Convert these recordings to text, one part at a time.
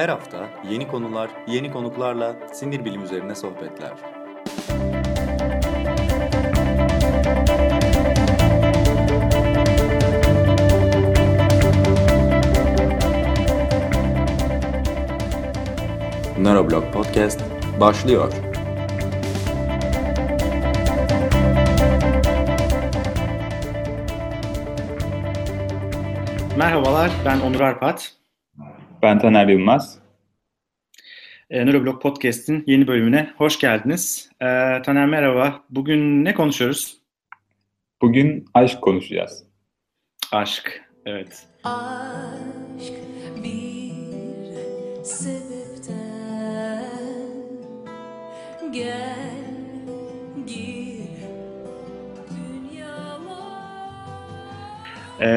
Her hafta yeni konular, yeni konuklarla sinir bilim üzerine sohbetler. Neuroblog Podcast başlıyor. Merhabalar, ben Onur Arpat. Ben Taner Yılmaz. E, Neuroblog Podcast'in yeni bölümüne hoş geldiniz. E, Taner merhaba. Bugün ne konuşuyoruz? Bugün aşk konuşacağız. Aşk, evet. Aşk bir sebepten gel gir dünyama. E,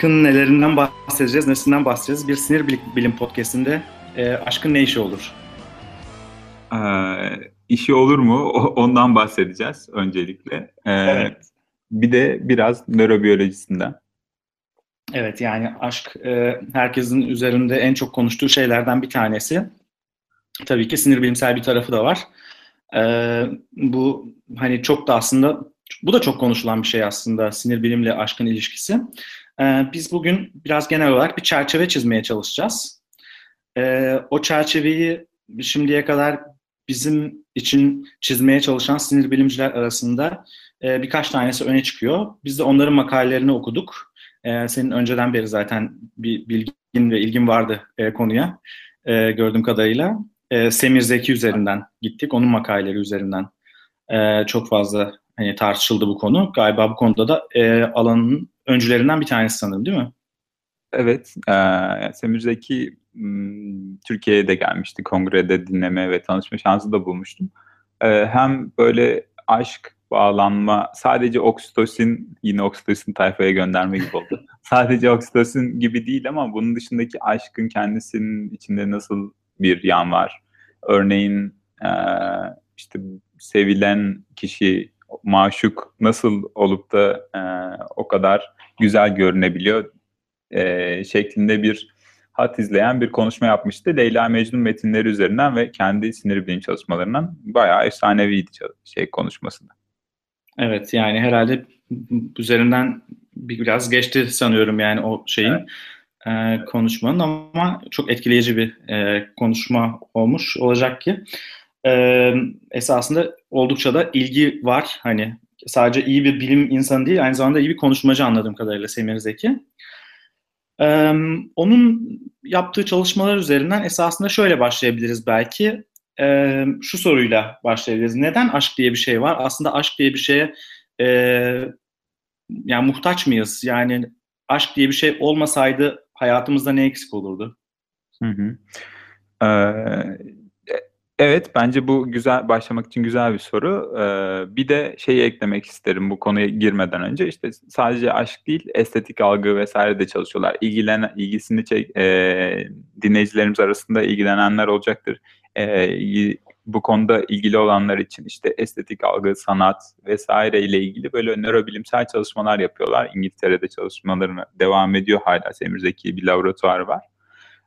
aşkın nelerinden bahsedeceğiz, nesinden bahsedeceğiz? Bir sinir bilim, podcast'inde e, aşkın ne işi olur? Ee, işi olur mu? Ondan bahsedeceğiz öncelikle. Ee, Evet. Bir de biraz nörobiyolojisinden. Evet, yani aşk e, herkesin üzerinde en çok konuştuğu şeylerden bir tanesi. Tabii ki sinir bilimsel bir tarafı da var. E, bu hani çok da aslında bu da çok konuşulan bir şey aslında sinir bilimle aşkın ilişkisi. E, biz bugün biraz genel olarak bir çerçeve çizmeye çalışacağız. E, o çerçeveyi şimdiye kadar bizim için çizmeye çalışan sinir bilimciler arasında e, birkaç tanesi öne çıkıyor. Biz de onların makalelerini okuduk. Ee, senin önceden beri zaten bir bilgin ve ilgin vardı e, konuya e, gördüğüm kadarıyla. Semir Zeki üzerinden gittik, onun makaleleri üzerinden çok fazla hani tartışıldı bu konu. Galiba bu konuda da alanın öncülerinden bir tanesi sanırım değil mi? Evet, ee, Semir Zeki m, Türkiye'ye de gelmişti. Kongrede dinleme ve tanışma şansı da bulmuştum. Ee, hem böyle aşk, bağlanma, sadece oksitosin, yine oksitosin tayfaya gönderme gibi oldu. sadece oksitosin gibi değil ama bunun dışındaki aşkın kendisinin içinde nasıl bir yan var? Örneğin ee, işte sevilen kişi, maşuk nasıl olup da ee, o kadar güzel görünebiliyor e, şeklinde bir hat izleyen bir konuşma yapmıştı. Leyla Mecnun metinleri üzerinden ve kendi sinir bilim çalışmalarından bayağı efsaneviydi şey konuşması da. Evet yani herhalde üzerinden bir- biraz geçti sanıyorum yani o şeyin e, konuşmanın ama çok etkileyici bir e, konuşma olmuş olacak ki e, esasında oldukça da ilgi var hani sadece iyi bir bilim insanı değil aynı zamanda iyi bir konuşmacı anladığım kadarıyla Semir Zeki. E, onun yaptığı çalışmalar üzerinden esasında şöyle başlayabiliriz belki. E, şu soruyla başlayabiliriz. Neden aşk diye bir şey var? Aslında aşk diye bir şeye e, yani muhtaç mıyız? Yani aşk diye bir şey olmasaydı hayatımızda ne eksik olurdu? Hı hı. Ee, evet bence bu güzel başlamak için güzel bir soru. Ee, bir de şeyi eklemek isterim bu konuya girmeden önce işte sadece aşk değil estetik algı vesaire de çalışıyorlar. İlgilenen ilgisini çek e, dinleyicilerimiz arasında ilgilenenler olacaktır. E, bu konuda ilgili olanlar için işte estetik algı, sanat vesaire ile ilgili böyle nörobilimsel çalışmalar yapıyorlar. İngiltere'de çalışmalarına devam ediyor hala Semir Zeki bir laboratuvar var.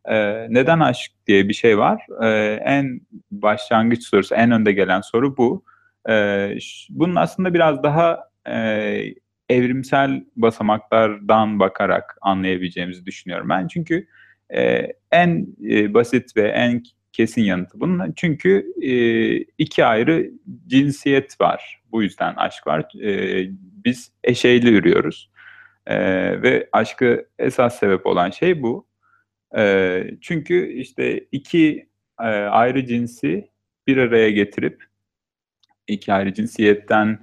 Ee, neden aşk diye bir şey var? Ee, en başlangıç sorusu, en önde gelen soru bu. Ş- bunun aslında biraz daha e, evrimsel basamaklardan bakarak anlayabileceğimizi düşünüyorum ben. Çünkü e, en e, basit ve en kesin yanıtı bunun. Çünkü e, iki ayrı cinsiyet var. Bu yüzden aşk var. E, biz eşeyli yürüyoruz. E, ve aşkı esas sebep olan şey bu. E, çünkü işte iki e, ayrı cinsi bir araya getirip iki ayrı cinsiyetten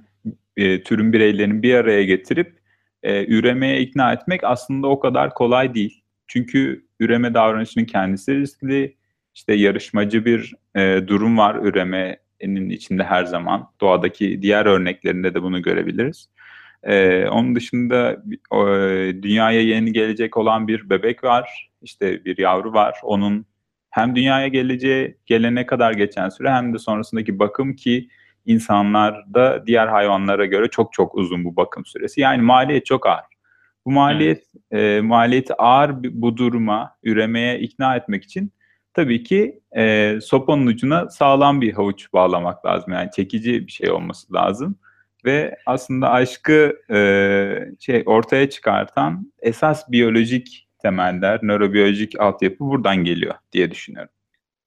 e, türün bireylerini bir araya getirip e, üremeye ikna etmek aslında o kadar kolay değil. Çünkü üreme davranışının kendisi riskli. İşte yarışmacı bir e, durum var üremenin içinde her zaman. Doğadaki diğer örneklerinde de bunu görebiliriz. E, onun dışında o, dünyaya yeni gelecek olan bir bebek var. İşte bir yavru var. Onun hem dünyaya geleceği gelene kadar geçen süre hem de sonrasındaki bakım ki insanlarda diğer hayvanlara göre çok çok uzun bu bakım süresi. Yani maliyet çok ağır. Bu maliyet e, maliyeti ağır bu duruma, üremeye ikna etmek için tabii ki e, sopanın ucuna sağlam bir havuç bağlamak lazım. Yani çekici bir şey olması lazım. Ve aslında aşkı e, şey ortaya çıkartan esas biyolojik temeller, nörobiyolojik altyapı buradan geliyor diye düşünüyorum.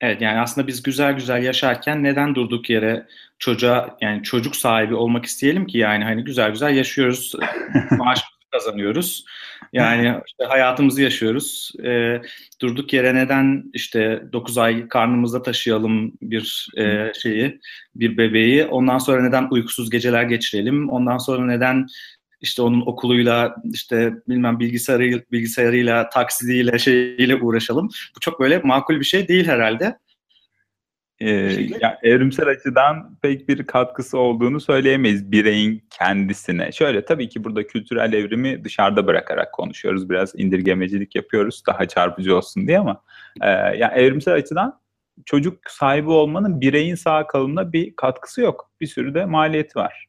Evet yani aslında biz güzel güzel yaşarken neden durduk yere çocuğa yani çocuk sahibi olmak isteyelim ki yani hani güzel güzel yaşıyoruz, maaşımızı kazanıyoruz. Yani işte hayatımızı yaşıyoruz. Ee, durduk yere neden işte 9 ay karnımızda taşıyalım bir e, şeyi, bir bebeği. Ondan sonra neden uykusuz geceler geçirelim? Ondan sonra neden işte onun okuluyla işte bilmem bilgisayarı bilgisayarıyla taksidiyle şeyiyle uğraşalım. Bu çok böyle makul bir şey değil herhalde. Ee, ya evrimsel açıdan pek bir katkısı olduğunu söyleyemeyiz bireyin kendisine. Şöyle tabii ki burada kültürel evrimi dışarıda bırakarak konuşuyoruz. Biraz indirgemecilik yapıyoruz daha çarpıcı olsun diye ama e, ya evrimsel açıdan çocuk sahibi olmanın bireyin sağ kalımına bir katkısı yok. Bir sürü de maliyeti var.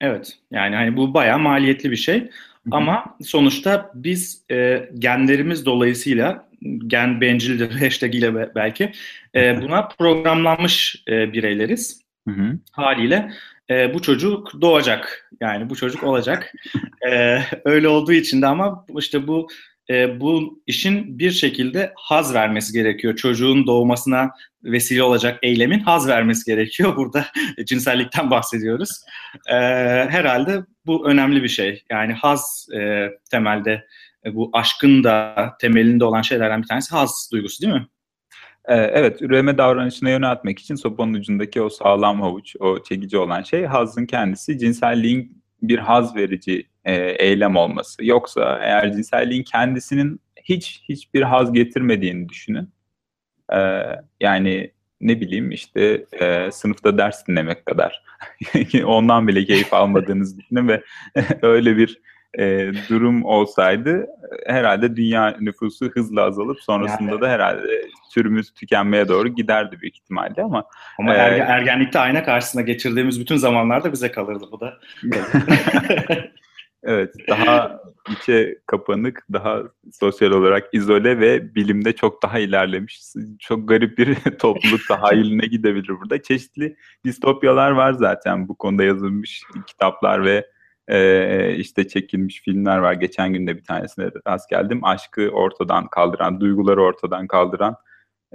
Evet yani hani bu bayağı maliyetli bir şey ama sonuçta biz e, genlerimiz dolayısıyla gen bencildir hashtag ile be- belki e, buna programlanmış e, bireyleriz. Hı hı. haliyle e, bu çocuk doğacak. Yani bu çocuk olacak. E, öyle olduğu için de ama işte bu e, bu işin bir şekilde haz vermesi gerekiyor. Çocuğun doğmasına vesile olacak eylemin haz vermesi gerekiyor. Burada cinsellikten bahsediyoruz. E, herhalde bu önemli bir şey. Yani haz e, temelde e, bu aşkın da temelinde olan şeylerden bir tanesi haz duygusu değil mi? Ee, Evet, üreme davranışına yöneltmek için sopanın ucundaki o sağlam havuç, o çekici olan şey hazın kendisi cinselliğin bir haz verici e, eylem olması. Yoksa eğer cinselliğin kendisinin hiç hiçbir haz getirmediğini düşünün. Ee, yani ne bileyim işte e, sınıfta ders dinlemek kadar. Ondan bile keyif almadığınızı düşünün ve öyle bir e, durum olsaydı herhalde dünya nüfusu hızla azalıp sonrasında Yani. da herhalde türümüz tükenmeye doğru giderdi büyük ihtimalle ama Ama ergen- ergenlikte ayna karşısında geçirdiğimiz bütün zamanlarda bize kalırdı bu da. evet daha içe kapanık, daha sosyal olarak izole ve bilimde çok daha ilerlemiş. Çok garip bir topluluk tahayyülüne gidebilir burada. Çeşitli distopyalar var zaten bu konuda yazılmış kitaplar ve e, işte çekilmiş filmler var. Geçen gün de bir tanesine rast geldim. Aşkı ortadan kaldıran, duyguları ortadan kaldıran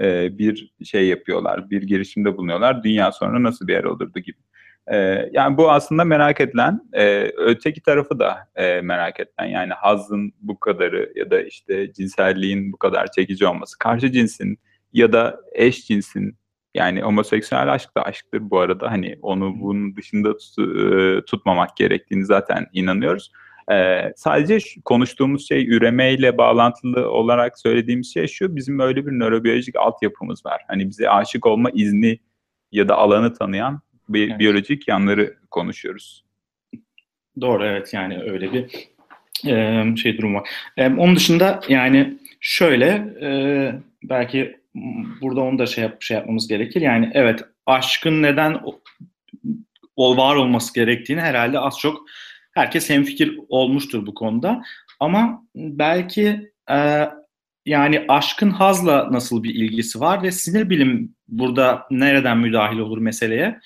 e, bir şey yapıyorlar. Bir girişimde bulunuyorlar. Dünya sonra nasıl bir yer olurdu gibi. E, yani bu aslında merak edilen, e, öteki tarafı da e, merak edilen. Yani hazın bu kadarı ya da işte cinselliğin bu kadar çekici olması. Karşı cinsin ya da eş cinsin yani homoseksüel aşk da aşktır bu arada. Hani onu bunun dışında tut, tutmamak gerektiğini zaten inanıyoruz. Ee, sadece şu, konuştuğumuz şey üremeyle bağlantılı olarak söylediğimiz şey şu. Bizim öyle bir nörobiyolojik altyapımız var. Hani bize aşık olma izni ya da alanı tanıyan bir Evet. biyolojik yanları konuşuyoruz. Doğru evet yani öyle bir e, şey durum var. E, onun dışında yani şöyle e, belki burada onu da şey, yap, şey yapmamız gerekir. Yani evet aşkın neden o, o var olması gerektiğini herhalde az çok herkes hemfikir olmuştur bu konuda. Ama belki e, yani aşkın hazla nasıl bir ilgisi var ve sinir bilim burada nereden müdahil olur meseleye?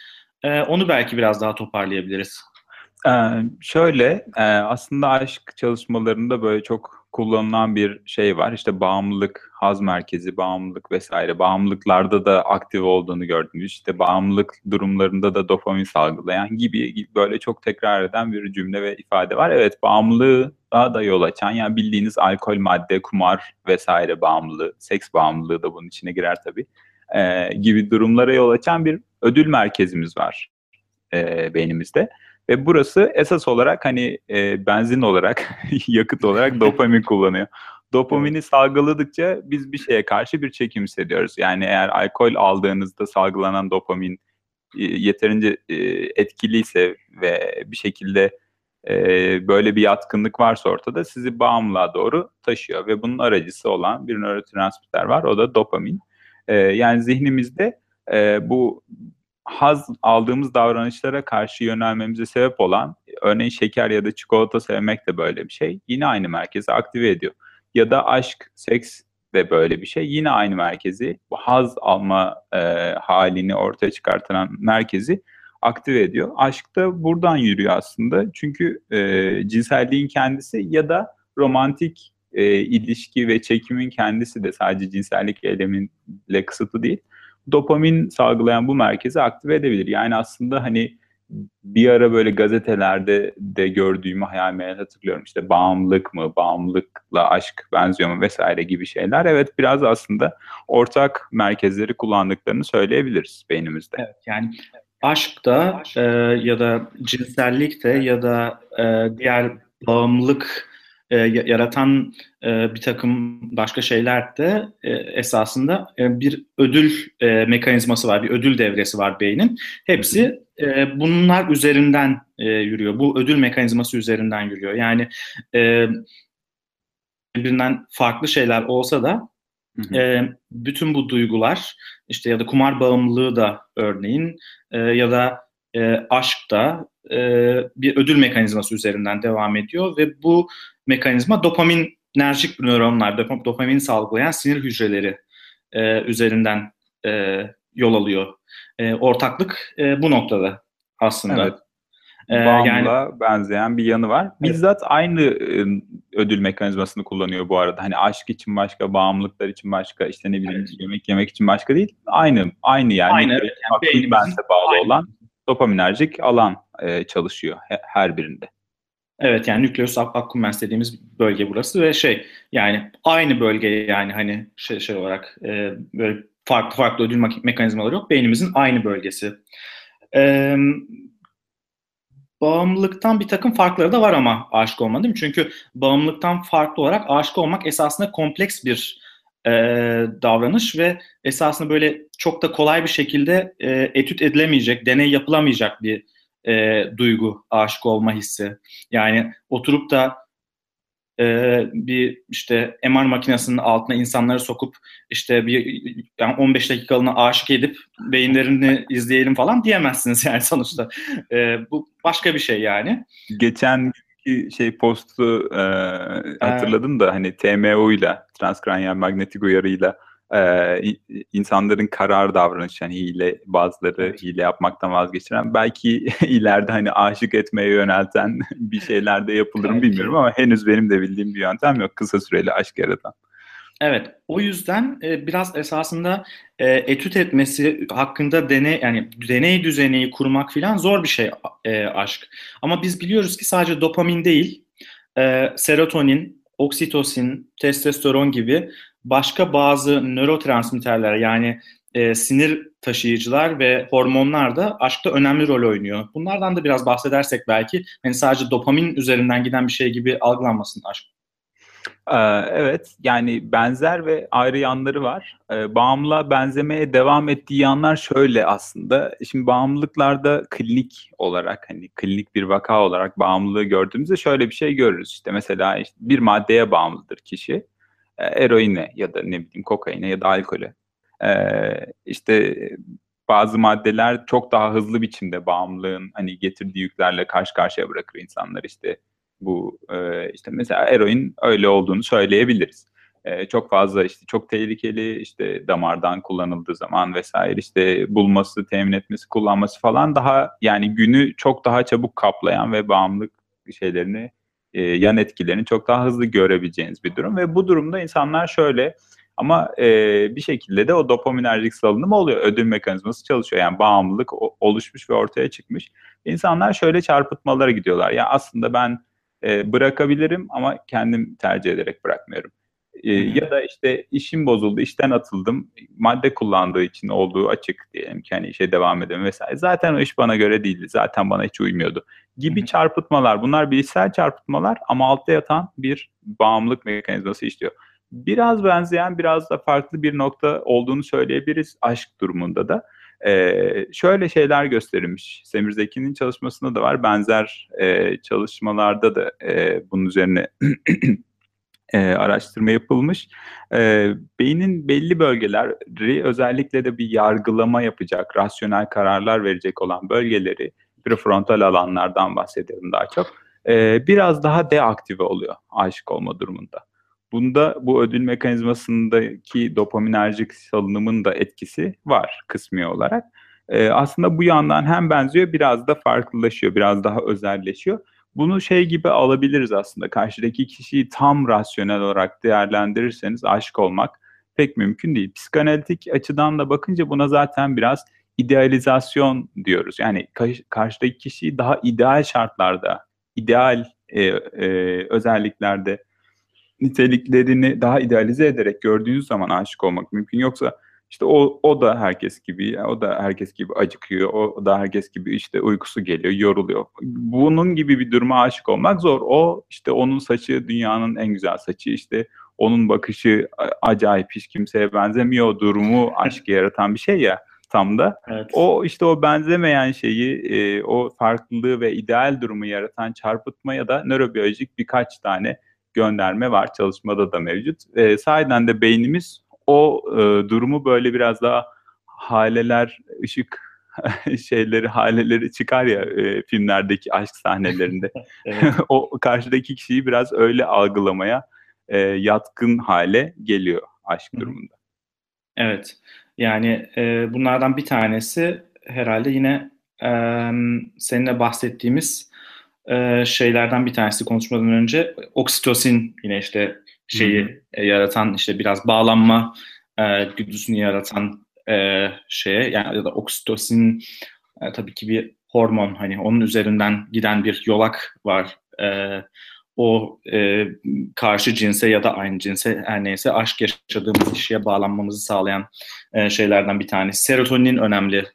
E, onu belki biraz daha toparlayabiliriz. Ee, şöyle e, aslında aşk çalışmalarında böyle çok kullanılan bir şey var. İşte bağımlılık, haz merkezi, bağımlılık vesaire. Bağımlılıklarda da aktif olduğunu gördünüz. İşte bağımlılık durumlarında da dopamin salgılayan gibi, gibi böyle çok tekrar eden bir cümle ve ifade var. Evet bağımlılığa da yol açan yani bildiğiniz alkol, madde, kumar vesaire bağımlılığı, seks bağımlılığı da bunun içine girer tabii. Ee, gibi durumlara yol açan bir ödül merkezimiz var e, beynimizde. Ve burası esas olarak hani e, benzin olarak, yakıt olarak dopamin kullanıyor. Dopamini salgıladıkça biz bir şeye karşı bir çekim hissediyoruz. Yani eğer alkol aldığınızda salgılanan dopamin e, yeterince e, etkiliyse ve bir şekilde e, böyle bir yatkınlık varsa ortada sizi bağımlılığa doğru taşıyor. Ve bunun aracısı olan bir nörotransmitter var o da dopamin. E, yani zihnimizde e, bu haz aldığımız davranışlara karşı yönelmemize sebep olan örneğin şeker ya da çikolata sevmek de böyle bir şey. Yine aynı merkezi aktive ediyor. Ya da aşk, seks de böyle bir şey. Yine aynı merkezi, bu haz alma e, halini ortaya çıkartan merkezi aktive ediyor. Aşk da buradan yürüyor aslında. Çünkü e, cinselliğin kendisi ya da romantik e, ilişki ve çekimin kendisi de sadece cinsellik eylemiyle kısıtlı değil. Dopamin salgılayan bu merkezi aktive edebilir. Yani aslında hani bir ara böyle gazetelerde de gördüğümü hayal meyal hatırlıyorum. İşte bağımlılık mı, bağımlılıkla aşk benziyor mu vesaire gibi şeyler. Evet biraz aslında ortak merkezleri kullandıklarını söyleyebiliriz beynimizde. Evet yani aşk da e, ya da cinsellik de ya da e, diğer bağımlılık e, yaratan e, bir takım başka şeyler de e, esasında e, bir ödül e, mekanizması var, bir ödül devresi var beynin. Hepsi e, bunlar üzerinden e, yürüyor. Bu ödül mekanizması üzerinden yürüyor. Yani e, birbirinden farklı şeyler olsa da E, bütün bu duygular işte ya da kumar bağımlılığı da örneğin e, ya da e, aşk da e, bir ödül mekanizması üzerinden devam ediyor ve bu mekanizma dopaminerjik nöronlar, dop dopamin salgılayan sinir hücreleri e, üzerinden e, yol alıyor. E, ortaklık e, bu noktada aslında. Evet. Bağımla yani, benzeyen bir yanı var. Bizzat evet. aynı e, ödül mekanizmasını kullanıyor bu arada. Hani aşk için başka, bağımlılıklar için başka, işte ne bileyim evet. yemek yemek için başka değil. Aynı, aynı yani. Aynı. Yani bense bağlı aynı. olan dopaminerjik alan e, çalışıyor her birinde. Evet yani nükleus accumbens dediğimiz bölge burası ve şey yani aynı bölge yani hani şey, şey olarak e, böyle farklı farklı ödül mekanizmaları yok. Beynimizin aynı bölgesi. E, bağımlılıktan bir takım farkları da var ama aşık olma değil mi? Çünkü bağımlılıktan farklı olarak aşık olmak esasında kompleks bir e, davranış ve esasında böyle çok da kolay bir şekilde e, etüt edilemeyecek, deney yapılamayacak bir e, duygu, aşık olma hissi. Yani oturup da e, bir işte MR makinesinin altına insanları sokup işte bir yani 15 dakikalığına aşık edip beyinlerini izleyelim falan diyemezsiniz yani sonuçta. E, bu başka bir şey yani. Geçen şey postu e, hatırladım da hani TMO ile transkranyal manyetik uyarıyla e, insanların karar davranışı yani hile bazıları hile yapmaktan vazgeçiren belki ileride hani aşık etmeye yönelten bir şeyler de yapılır mı bilmiyorum ama henüz benim de bildiğim bir yöntem yok kısa süreli aşk yaratan. Evet, o yüzden e, biraz esasında e, etüt etmesi hakkında deney yani deney düzeneyi kurmak filan zor bir şey e, aşk. Ama biz biliyoruz ki sadece dopamin değil, e, serotonin, oksitosin, testosteron gibi başka bazı nörotransmitterler yani e, sinir taşıyıcılar ve hormonlar da aşkta önemli rol oynuyor. Bunlardan da biraz bahsedersek belki hani sadece dopamin üzerinden giden bir şey gibi algılanmasın aşk. Evet yani benzer ve ayrı yanları var. Bağımlılığa benzemeye devam ettiği yanlar şöyle aslında. Şimdi bağımlılıklarda klinik olarak hani klinik bir vaka olarak bağımlılığı gördüğümüzde şöyle bir şey görürüz. İşte mesela işte bir maddeye bağımlıdır kişi e, eroine ya da ne bileyim kokaine ya da alkole. İşte bazı maddeler çok daha hızlı biçimde bağımlılığın hani getirdiği yüklerle karşı karşıya bırakır insanlar işte bu e, işte mesela eroin öyle olduğunu söyleyebiliriz. E, çok fazla işte çok tehlikeli işte damardan kullanıldığı zaman vesaire işte bulması, temin etmesi, kullanması falan daha yani günü çok daha çabuk kaplayan ve bağımlılık şeylerini e, yan etkilerini çok daha hızlı görebileceğiniz bir durum ve bu durumda insanlar şöyle ama e, bir şekilde de o dopaminerjik salınım oluyor. Ödül mekanizması çalışıyor. Yani bağımlılık oluşmuş ve ortaya çıkmış. İnsanlar şöyle çarpıtmalara gidiyorlar. Ya aslında ben e, bırakabilirim ama kendim tercih ederek bırakmıyorum. E, ya da işte işim bozuldu, işten atıldım, madde kullandığı için olduğu açık diyelim ki hani işe devam edelim vesaire. Zaten o iş bana göre değildi, zaten bana hiç uymuyordu gibi çarpıtmalar. Bunlar bilişsel çarpıtmalar ama altta yatan bir bağımlılık mekanizması işliyor. Biraz benzeyen, biraz da farklı bir nokta olduğunu söyleyebiliriz aşk durumunda da. Ee, şöyle şeyler gösterilmiş. Semir Zeki'nin çalışmasında da var. Benzer e, çalışmalarda da e, bunun üzerine e, araştırma yapılmış. E, beynin belli bölgeleri özellikle de bir yargılama yapacak, rasyonel kararlar verecek olan bölgeleri prefrontal alanlardan bahsediyorum daha çok. E, biraz daha deaktive oluyor aşık olma durumunda. Bunda bu ödül mekanizmasındaki dopaminerjik salınımın da etkisi var kısmi olarak. E, aslında bu yandan hem benziyor biraz da farklılaşıyor, biraz daha özelleşiyor. Bunu şey gibi alabiliriz aslında. Karşıdaki kişiyi tam rasyonel olarak değerlendirirseniz aşık olmak pek mümkün değil. Psikanalitik açıdan da bakınca buna zaten biraz idealizasyon diyoruz. Yani karşıdaki kişiyi daha ideal şartlarda, ideal e, e, özelliklerde niteliklerini daha idealize ederek gördüğünüz zaman aşık olmak mümkün. Yoksa işte o, o da herkes gibi, o da herkes gibi acıkıyor, o da herkes gibi işte uykusu geliyor, yoruluyor. Bunun gibi bir duruma aşık olmak zor. O işte onun saçı dünyanın en güzel saçı, işte onun bakışı acayip hiç kimseye benzemiyor durumu aşkı yaratan bir şey ya tam da. Evet. O işte o benzemeyen şeyi, e, o farklılığı ve ideal durumu yaratan çarpıtma ya da nörobiyolojik birkaç tane gönderme var çalışmada da mevcut. E, sahiden de beynimiz o e, durumu böyle biraz daha haleler, ışık şeyleri, haleleri çıkar ya e, filmlerdeki aşk sahnelerinde. o karşıdaki kişiyi biraz öyle algılamaya e, yatkın hale geliyor aşk durumunda. Evet. Yani e, bunlardan bir tanesi herhalde yine e, seninle bahsettiğimiz e, şeylerden bir tanesi konuşmadan önce oksitosin yine işte şeyi e, yaratan işte biraz bağlanma e, güdüsünü yaratan e, şeye yani ya da oksitosin e, tabii ki bir hormon hani onun üzerinden giden bir yolak var. E, o e, karşı cinse ya da aynı cinse her neyse aşk yaşadığımız kişiye bağlanmamızı sağlayan e, şeylerden bir tanesi. Serotoninin önemli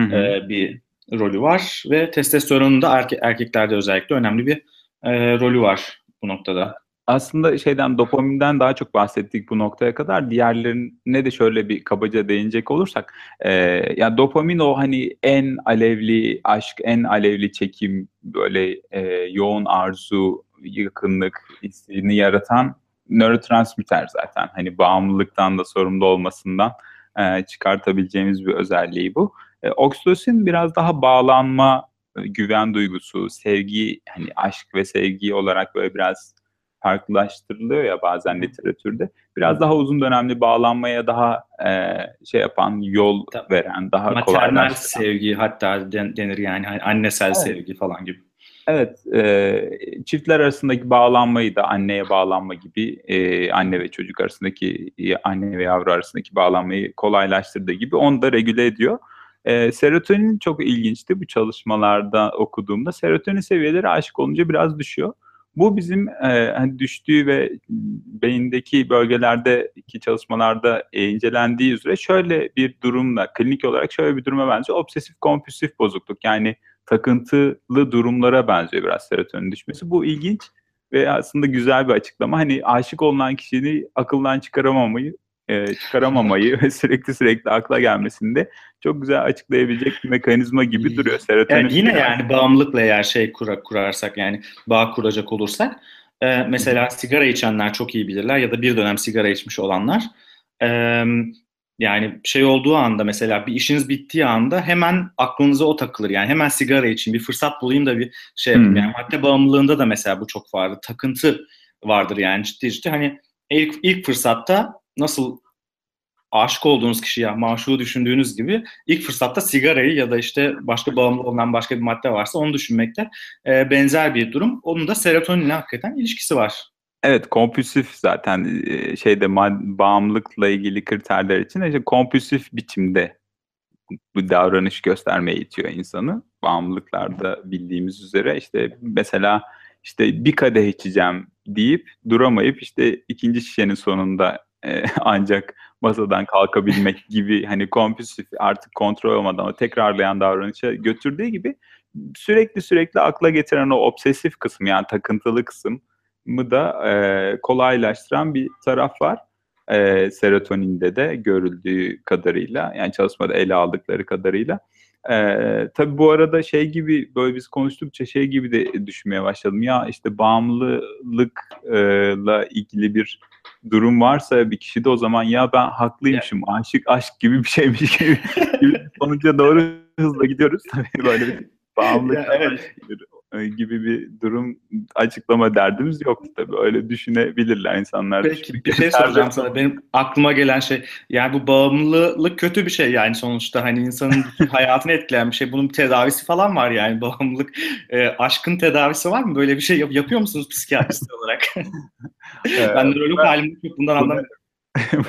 E, bir rolü var ve testosteronun da erke- erkeklerde özellikle önemli bir e, rolü var bu noktada aslında şeyden dopaminden daha çok bahsettik bu noktaya kadar. Diğerlerine de şöyle bir kabaca değinecek olursak, e, ya dopamin o hani en alevli aşk, en alevli çekim, böyle e, yoğun arzu, yakınlık hissini yaratan nörotransmitter zaten. Hani bağımlılıktan da sorumlu olmasından e, çıkartabileceğimiz bir özelliği bu. E, oksitosin biraz daha bağlanma, güven duygusu, sevgi, hani aşk ve sevgi olarak böyle biraz farklılaştırılıyor ya bazen literatürde. Biraz daha uzun dönemli bağlanmaya daha e, şey yapan, yol veren, daha Maternal sevgi hatta denir yani hani annesel evet. sevgi falan gibi. Evet, e, çiftler arasındaki bağlanmayı da anneye bağlanma gibi, e, anne ve çocuk arasındaki, e, anne ve yavru arasındaki bağlanmayı kolaylaştırdığı gibi onu da regüle ediyor. E, serotonin çok ilginçti bu çalışmalarda okuduğumda. Serotonin seviyeleri aşık olunca biraz düşüyor. Bu bizim e, düştüğü ve beyindeki bölgelerdeki çalışmalarda e, incelendiği üzere şöyle bir durumla, klinik olarak şöyle bir duruma benziyor. Obsesif kompulsif bozukluk yani takıntılı durumlara benziyor biraz serotonin düşmesi. Bu ilginç ve aslında güzel bir açıklama. Hani aşık olunan kişini akıldan çıkaramamayı e, çıkaramamayı ve sürekli sürekli akla gelmesinde çok güzel açıklayabilecek bir mekanizma gibi duruyor. Serotonin yani yine yani bağımlılıkla eğer şey kura, kurarsak yani bağ kuracak olursak e, mesela sigara içenler çok iyi bilirler ya da bir dönem sigara içmiş olanlar e, yani şey olduğu anda mesela bir işiniz bittiği anda hemen aklınıza o takılır. Yani hemen sigara için bir fırsat bulayım da bir şey yapayım. Hmm. Yani madde bağımlılığında da mesela bu çok vardı. Takıntı vardır yani ciddi ciddi. Hani ilk, ilk fırsatta nasıl aşık olduğunuz kişiye maşuğu düşündüğünüz gibi ilk fırsatta sigarayı ya da işte başka bağımlı olan başka bir madde varsa onu düşünmekte e, benzer bir durum. Onun da serotoninle hakikaten ilişkisi var. Evet kompulsif zaten e, şeyde bağımlılıkla ilgili kriterler için işte kompulsif biçimde bu davranış göstermeye itiyor insanı. Bağımlılıklarda bildiğimiz üzere işte mesela işte bir kadeh içeceğim deyip duramayıp işte ikinci şişenin sonunda e, ancak masadan kalkabilmek gibi hani kompulsif artık kontrol olmadan o tekrarlayan davranışa götürdüğü gibi sürekli sürekli akla getiren o obsesif kısım yani takıntılı kısım mı da e, kolaylaştıran bir taraf var. E, serotoninde de görüldüğü kadarıyla yani çalışmada ele aldıkları kadarıyla. Ee, tabii bu arada şey gibi böyle biz konuştukça şey gibi de düşünmeye başladım. Ya işte bağımlılıkla ilgili bir durum varsa bir kişide o zaman ya ben haklıymışım aşık aşk gibi bir şeymiş gibi, gibi sonuca doğru hızla gidiyoruz. Tabii böyle bir bağımlılık Ya, evet. E, gibi bir durum açıklama derdimiz yoktu tabii. Öyle düşünebilirler insanlar. Peki bir şey soracağım sana. Benim aklıma gelen şey yani bu bağımlılık kötü bir şey yani sonuçta hani insanın hayatını etkileyen bir şey. Bunun bir tedavisi falan var yani bağımlılık. E, aşkın tedavisi var mı? Böyle bir şey yap- yapıyor musunuz psikiyatrist olarak? Ee, ben nörolog halim yok bundan buna- anlamıyorum.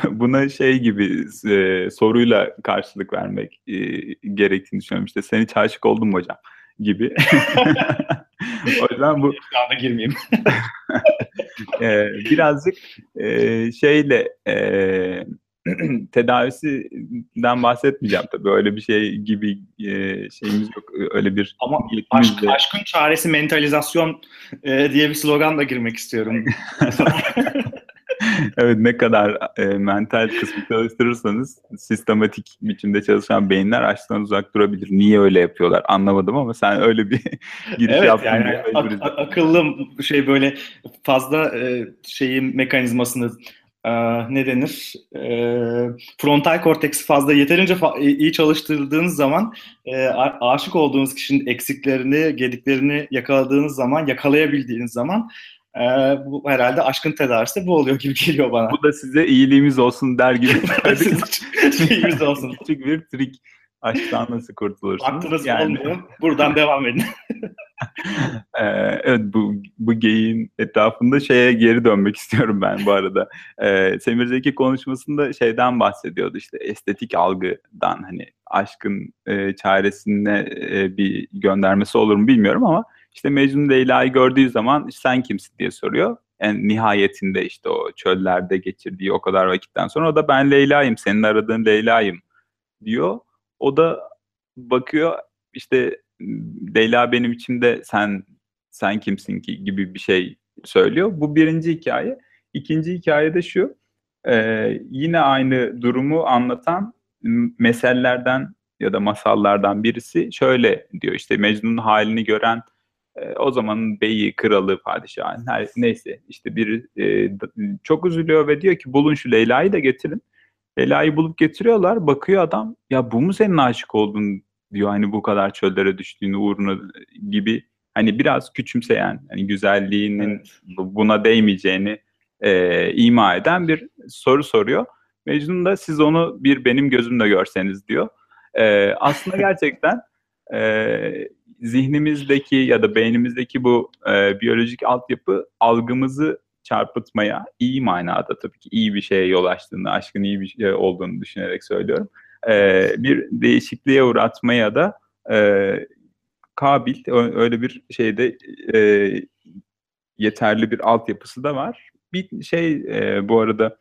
buna şey gibi e, soruyla karşılık vermek e, gerektiğini düşünüyorum. İşte sen hiç aşık oldun mu hocam? Gibi. o yüzden bu anda girmeyeyim. e, birazcık e, şeyle e, tedavisinden bahsetmeyeceğim tabii. Öyle bir şey gibi e, şeyimiz yok. Öyle bir Ama aşk, de- aşkın çaresi mentalizasyon e, diye bir sloganla girmek istiyorum. evet ne kadar e, mental kısmı çalıştırırsanız sistematik biçimde çalışan beyinler aşktan uzak durabilir. Niye öyle yapıyorlar anlamadım ama sen öyle bir giriş evet yaptın. yani ak- ak- akıllı şey böyle fazla e, şeyin mekanizmasını e, ne denir? E, frontal korteksi fazla yeterince fa- iyi çalıştırdığınız zaman e, aşık olduğunuz kişinin eksiklerini, gediklerini yakaladığınız zaman, yakalayabildiğiniz zaman e, bu herhalde aşkın tedavisi bu oluyor gibi geliyor bana. Bu da size iyiliğimiz olsun der gibi. Şeyimiz olsun. Küçük bir trik. Aşktan nasıl kurtulursunuz? Aklınız Yani, olmuyor. Buradan devam edin. e, evet bu, bu geyiğin etrafında şeye geri dönmek istiyorum ben bu arada. E, Semir Zeki konuşmasında şeyden bahsediyordu işte estetik algıdan hani aşkın e, çaresine e, bir göndermesi olur mu bilmiyorum ama işte Mecnun Leyla'yı gördüğü zaman sen kimsin diye soruyor. En nihayetinde işte o çöllerde geçirdiği o kadar vakitten sonra o da ben Leyla'yım, senin aradığın Leyla'yım diyor. O da bakıyor işte Leyla benim içimde sen sen kimsin ki gibi bir şey söylüyor. Bu birinci hikaye. İkinci hikaye de şu. e, yine aynı durumu anlatan mesellerden ya da masallardan birisi şöyle diyor işte Mecnun'un halini gören e, o zamanın beyi, kralı, padişahı her, neyse işte biri e, çok üzülüyor ve diyor ki bulun şu Leyla'yı da getirin. Leyla'yı bulup getiriyorlar. Bakıyor adam ya bu mu senin aşık olduğun diyor hani bu kadar çöllere düştüğünü uğruna gibi hani biraz küçümseyen hani güzelliğinin Evet. bu- buna değmeyeceğini e, ima eden bir soru soruyor. Mecnun da siz onu bir benim gözümle görseniz diyor. E, aslında gerçekten e, zihnimizdeki ya da beynimizdeki bu e, biyolojik altyapı algımızı çarpıtmaya iyi manada tabii ki iyi bir şeye yol açtığını, aşkın iyi bir şey olduğunu düşünerek söylüyorum. E, bir değişikliğe uğratmaya da e, kabil, öyle bir şeyde e, yeterli bir altyapısı da var. Bir şey e, bu arada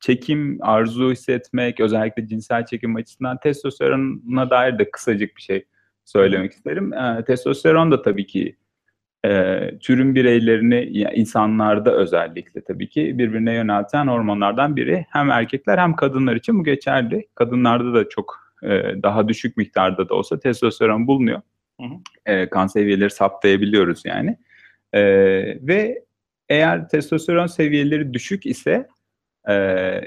çekim, arzu hissetmek, özellikle cinsel çekim açısından testosterona dair de kısacık bir şey söylemek isterim. E, testosteron da tabii ki e, türün bireylerini, insanlarda özellikle tabii ki birbirine yönelten hormonlardan biri. Hem erkekler hem kadınlar için bu geçerli. Kadınlarda da çok e, daha düşük miktarda da olsa testosteron bulunuyor. Hı hı. E, kan seviyeleri saptayabiliyoruz yani. E, ve eğer testosteron seviyeleri düşük ise e,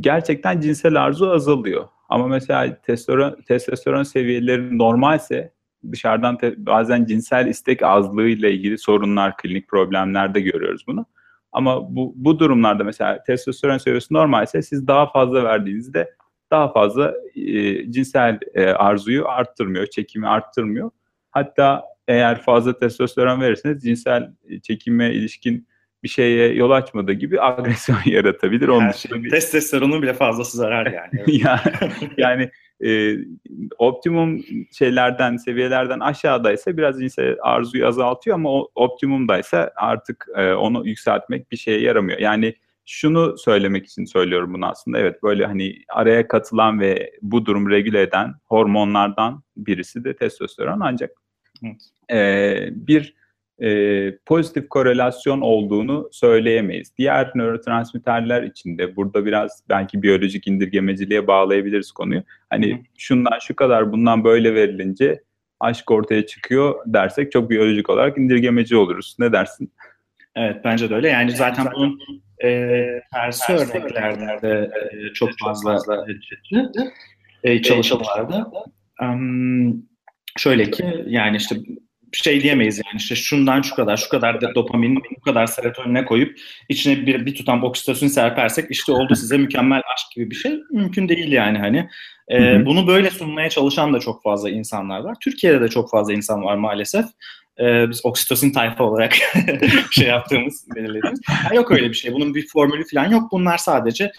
gerçekten cinsel arzu azalıyor. Ama mesela testosteron, testosteron seviyeleri normalse dışarıdan te- bazen cinsel istek azlığı ile ilgili sorunlar, klinik problemler de görüyoruz bunu. Ama bu, bu durumlarda mesela testosteron seviyesi normalse siz daha fazla verdiğinizde daha fazla e, cinsel e, arzuyu arttırmıyor, çekimi arttırmıyor. Hatta eğer fazla testosteron verirseniz cinsel e, çekime ilişkin bir şeye yol açmadığı gibi agresyon yaratabilir. Onun Yani dışında bir testosteronun bile fazlası zarar yani. Yani e, optimum şeylerden, seviyelerden aşağıdaysa biraz cinsel arzuyu azaltıyor ama o optimumdaysa artık e, onu yükseltmek bir şeye yaramıyor. Yani şunu söylemek için söylüyorum bunu aslında. Evet böyle hani araya katılan ve bu durum regüle eden hormonlardan birisi de testosteron ancak Evet. e, bir e, pozitif korelasyon olduğunu söyleyemeyiz. Diğer nörotransmitterler içinde burada biraz belki biyolojik indirgemeciliğe bağlayabiliriz konuyu. Hani şundan şu kadar bundan böyle verilince aşk ortaya çıkıyor dersek çok biyolojik olarak indirgemeci oluruz. Ne dersin? Evet bence de öyle. Yani zaten bunun e, tersi örneklerde de e, çok fazla e, çalışmalarda. Um, şöyle ki yani işte şey diyemeyiz yani işte şundan şu kadar, şu kadar da dopamin, bu kadar serotonine koyup içine bir, bir tutam oksitosin serpersek işte oldu size mükemmel aşk gibi bir şey mümkün değil yani hani. E, bunu böyle sunmaya çalışan da çok fazla insanlar var. Türkiye'de de çok fazla insan var maalesef. E, biz oksitosin tayfa olarak şey yaptığımız, belirlediğimiz. Yani yok öyle bir şey. Bunun bir formülü falan yok. Bunlar sadece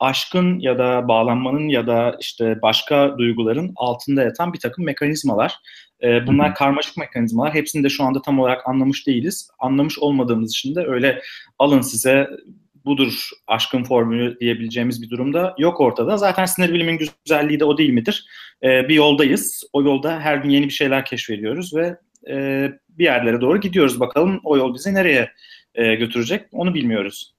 aşkın ya da bağlanmanın ya da işte başka duyguların altında yatan bir takım mekanizmalar. E, bunlar karmaşık mekanizmalar. Hepsini de şu anda tam olarak anlamış değiliz. Anlamış olmadığımız için de öyle alın size budur aşkın formülü diyebileceğimiz bir durumda yok ortada. Zaten sinir bilimin güzelliği de o değil midir? E, bir yoldayız. O yolda her gün yeni bir şeyler keşfediyoruz ve e, bir yerlere doğru gidiyoruz. Bakalım o yol bizi nereye e, götürecek onu bilmiyoruz.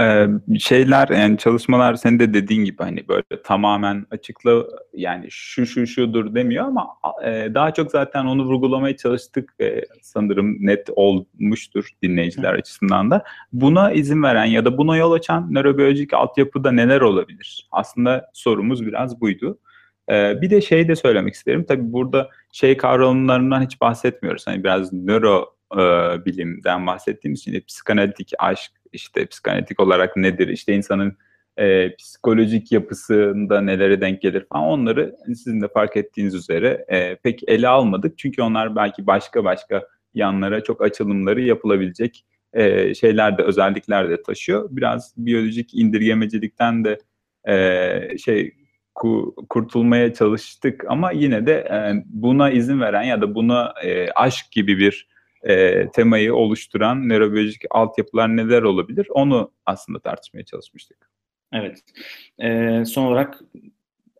Ee, şeyler yani çalışmalar senin de dediğin gibi hani böyle tamamen açıkla yani şu şu şudur demiyor ama e, daha çok zaten onu vurgulamaya çalıştık e, sanırım net olmuştur dinleyiciler Hı. açısından da. Buna izin veren ya da buna yol açan nörobiyolojik altyapıda neler olabilir? Aslında sorumuz biraz buydu. Ee, bir de şey de söylemek isterim. Tabii burada şey kavramlarından hiç bahsetmiyoruz. Hani biraz nöro e, bilimden bahsettiğimiz için psikanalitik aşk, işte psikanalitik olarak nedir, işte insanın e, psikolojik yapısında nelere denk gelir falan onları sizin de fark ettiğiniz üzere e, pek ele almadık. Çünkü onlar belki başka başka yanlara çok açılımları yapılabilecek e, şeyler de özellikler de taşıyor. Biraz biyolojik indirgemecilikten de e, şey ku, kurtulmaya çalıştık ama yine de e, buna izin veren ya da buna e, aşk gibi bir e, temayı oluşturan nörobiyolojik altyapılar neler olabilir? Onu aslında tartışmaya çalışmıştık. Evet. E, son olarak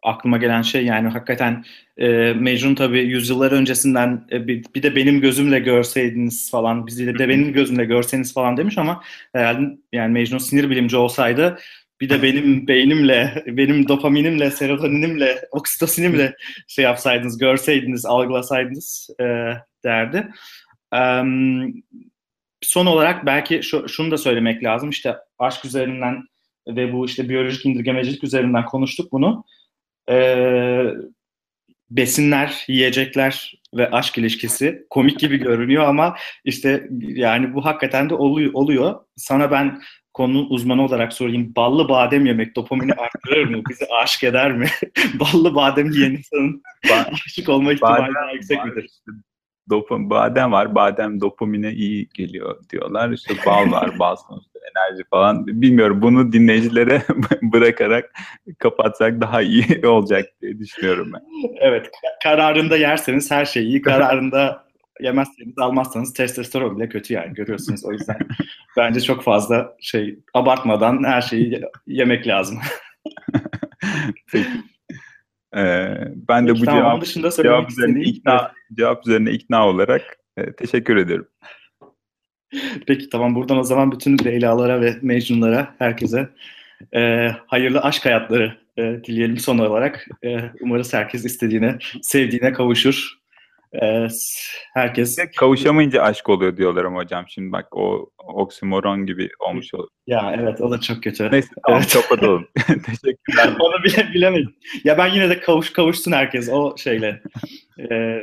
aklıma gelen şey yani hakikaten e, Mecnun tabii yüzyıllar öncesinden e, bir, bir de benim gözümle görseydiniz falan bizi de benim gözümle görseniz falan demiş ama herhalde yani Mecnun sinir bilimci olsaydı bir de benim beynimle, benim dopaminimle, serotoninimle, oksitosinimle şey yapsaydınız, görseydiniz, algılasaydınız e, derdi. Son olarak belki şu, şunu da söylemek lazım. İşte aşk üzerinden ve bu işte biyolojik indirgemecilik üzerinden konuştuk bunu. Ee, besinler, yiyecekler ve aşk ilişkisi komik gibi görünüyor ama işte yani bu hakikaten de oluyor. oluyor. Sana ben konunun uzmanı olarak sorayım. Ballı badem yemek dopamini arttırır mı? Bizi aşık eder mi? Ballı badem yiyen insanın aşık olma ihtimali daha yüksek midir? Dopam, badem var. Badem dopamine iyi geliyor diyorlar. İşte bal var. bal sonuçta enerji falan. Bilmiyorum bunu dinleyicilere bırakarak kapatsak daha iyi olacak diye düşünüyorum ben. Evet. Kararında yerseniz her şey iyi. Kararında yemezseniz almazsanız testosteron bile kötü yani görüyorsunuz. O yüzden bence çok fazla şey abartmadan her şeyi yemek lazım. Peki. Ee, ben Peki, de bu tamam, cevap, dışında cevap, üzerine ikna, cevap üzerine ikna olarak e, teşekkür ederim. Peki tamam buradan o zaman bütün Leyla'lara ve Mecnun'lara herkese e, hayırlı aşk hayatları e, dileyelim son olarak. E, umarız herkes istediğine, sevdiğine kavuşur. E, herkes... Kavuşamayınca aşk oluyor diyorlar ama hocam. Şimdi bak o oksimoron gibi olmuş olur. Ya evet o da çok kötü. Neyse tamam evet. kapatalım. Teşekkürler. Onu bile bilemedim. Ya ben yine de kavuş kavuşsun herkes o şeyle. e,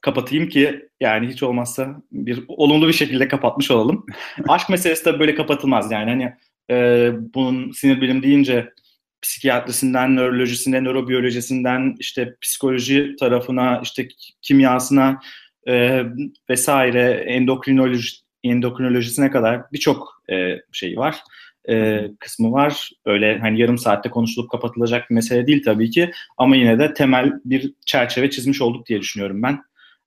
kapatayım ki yani hiç olmazsa bir olumlu bir şekilde kapatmış olalım. Aşk meselesi de böyle kapatılmaz yani hani e, bunun sinir bilim deyince psikiyatrisinden, nörolojisine, nörobiyolojisinden işte psikoloji tarafına, işte kimyasına e, vesaire endokrinoloji endokrinolojisine kadar birçok e, şey var. E, kısmı var. Öyle hani yarım saatte konuşulup kapatılacak bir mesele değil tabii ki. Ama yine de temel bir çerçeve çizmiş olduk diye düşünüyorum ben.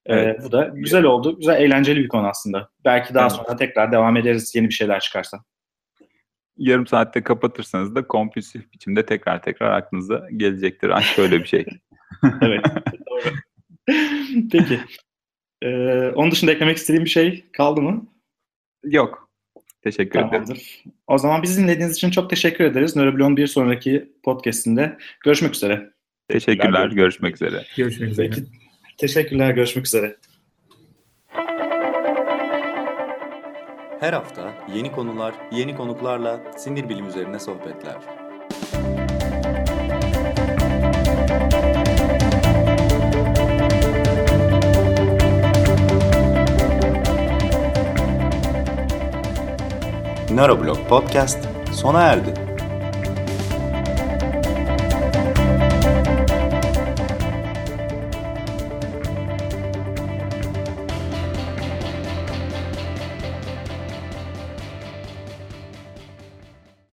Evet. bu da güzel oldu. Güzel, eğlenceli bir konu aslında. Belki daha evet. sonra tekrar devam ederiz yeni bir şeyler çıkarsa yarım saatte kapatırsanız da kompulsif biçimde tekrar tekrar aklınıza gelecektir. Aşk öyle bir şey. evet. Doğru. Peki. Ee, onun dışında eklemek istediğim bir şey kaldı mı? Yok. Teşekkür ederim. Tamamdır. O zaman bizi dinlediğiniz için çok teşekkür ederiz. Nöroblon bir sonraki podcastinde görüşmek üzere. Teşekkürler. Görüşmek üzere. Görüşmek üzere. Peki. Teşekkürler. Görüşmek üzere. Her hafta yeni konular, yeni konuklarla sinir bilim üzerine sohbetler. Nöroblog Podcast sona erdi.